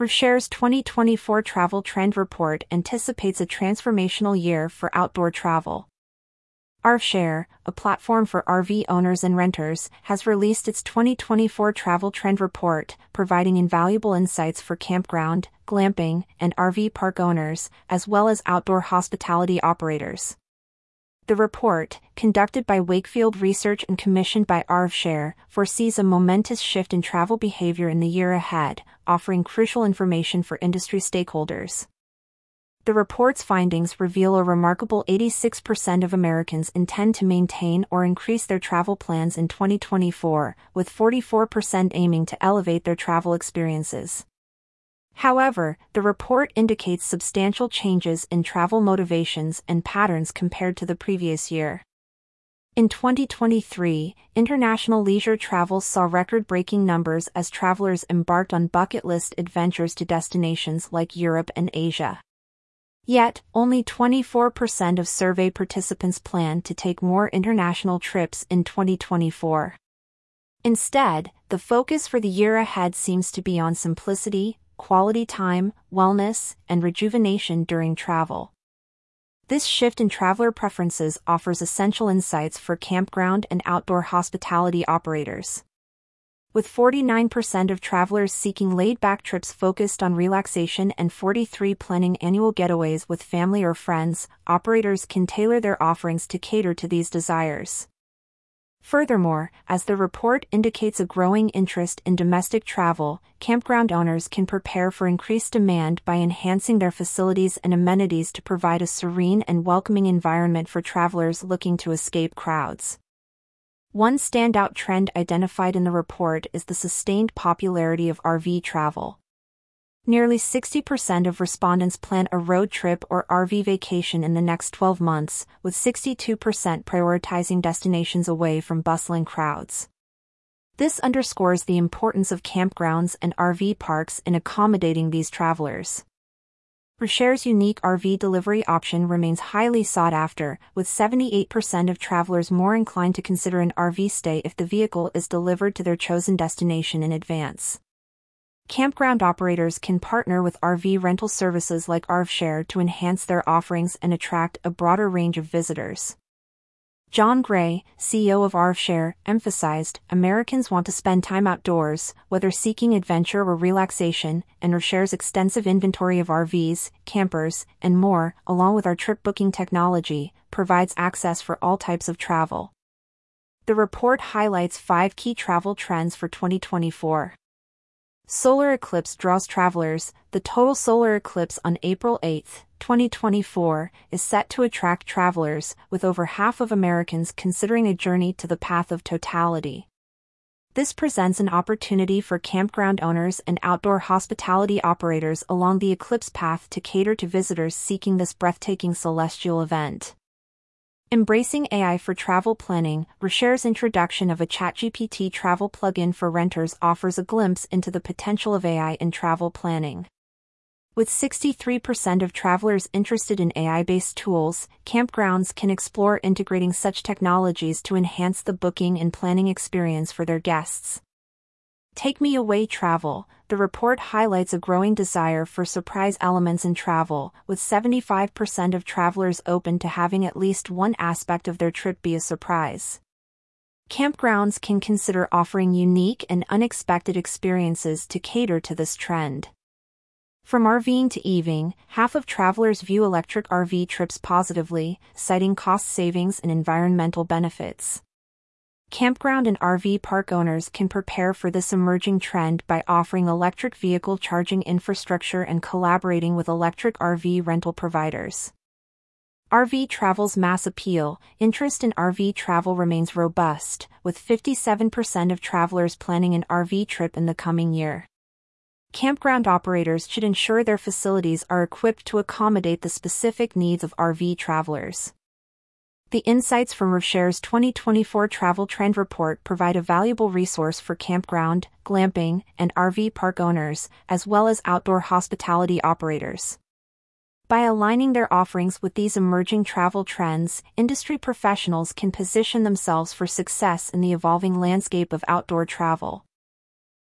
RVshare's 2024 Travel Trend Report anticipates a transformational year for outdoor travel. RVshare, a platform for RV owners and renters, has released its 2024 Travel Trend Report, providing invaluable insights for campground, glamping, and RV park owners, as well as outdoor hospitality operators. The report, conducted by Wakefield Research and commissioned by RVshare, foresees a momentous shift in travel behavior in the year ahead, offering crucial information for industry stakeholders. The report's findings reveal a remarkable 86% of Americans intend to maintain or increase their travel plans in 2024, with 44% aiming to elevate their travel experiences. However, the report indicates substantial changes in travel motivations and patterns compared to the previous year. In 2023, international leisure travel saw record breaking numbers as travelers embarked on bucket list adventures to destinations like Europe and Asia. Yet, only 24% of survey participants plan to take more international trips in 2024. Instead, the focus for the year ahead seems to be on simplicity, quality time, wellness, and rejuvenation during travel. This shift in traveler preferences offers essential insights for campground and outdoor hospitality operators. With 49% of travelers seeking laid-back trips focused on relaxation and 43 planning annual getaways with family or friends, operators can tailor their offerings to cater to these desires. Furthermore, as the report indicates a growing interest in domestic travel, campground owners can prepare for increased demand by enhancing their facilities and amenities to provide a serene and welcoming environment for travelers looking to escape crowds. One standout trend identified in the report is the sustained popularity of RV travel. Nearly 60% of respondents plan a road trip or RV vacation in the next 12 months, with 62% prioritizing destinations away from bustling crowds. This underscores the importance of campgrounds and RV parks in accommodating these travelers. RVshare's unique RV delivery option remains highly sought after, with 78% of travelers more inclined to consider an RV stay if the vehicle is delivered to their chosen destination in advance. Campground operators can partner with RV rental services like RVshare to enhance their offerings and attract a broader range of visitors. John Gray, CEO of RVshare, emphasized Americans want to spend time outdoors, whether seeking adventure or relaxation, and RVshare's extensive inventory of RVs, campers, and more, along with our trip booking technology, provides access for all types of travel. The report highlights five key travel trends for 2024. Solar eclipse draws travelers. The total solar eclipse on April 8, 2024, is set to attract travelers, with over half of Americans considering a journey to the path of totality. This presents an opportunity for campground owners and outdoor hospitality operators along the eclipse path to cater to visitors seeking this breathtaking celestial event. Embracing AI for travel planning, RVshare's introduction of a ChatGPT travel plugin for renters offers a glimpse into the potential of AI in travel planning. With 63% of travelers interested in AI based tools, campgrounds can explore integrating such technologies to enhance the booking and planning experience for their guests. Take Me Away Travel, the report highlights a growing desire for surprise elements in travel, with 75% of travelers open to having at least one aspect of their trip be a surprise. Campgrounds can consider offering unique and unexpected experiences to cater to this trend. From RVing to EVing, half of travelers view electric RV trips positively, citing cost savings and environmental benefits. Campground and RV park owners can prepare for this emerging trend by offering electric vehicle charging infrastructure and collaborating with electric RV rental providers. RV travel's mass appeal, interest in RV travel remains robust, with 57% of travelers planning an RV trip in the coming year. Campground operators should ensure their facilities are equipped to accommodate the specific needs of RV travelers. The insights from RVshare's 2024 Travel Trend Report provide a valuable resource for campground, glamping, and RV park owners, as well as outdoor hospitality operators. By aligning their offerings with these emerging travel trends, industry professionals can position themselves for success in the evolving landscape of outdoor travel.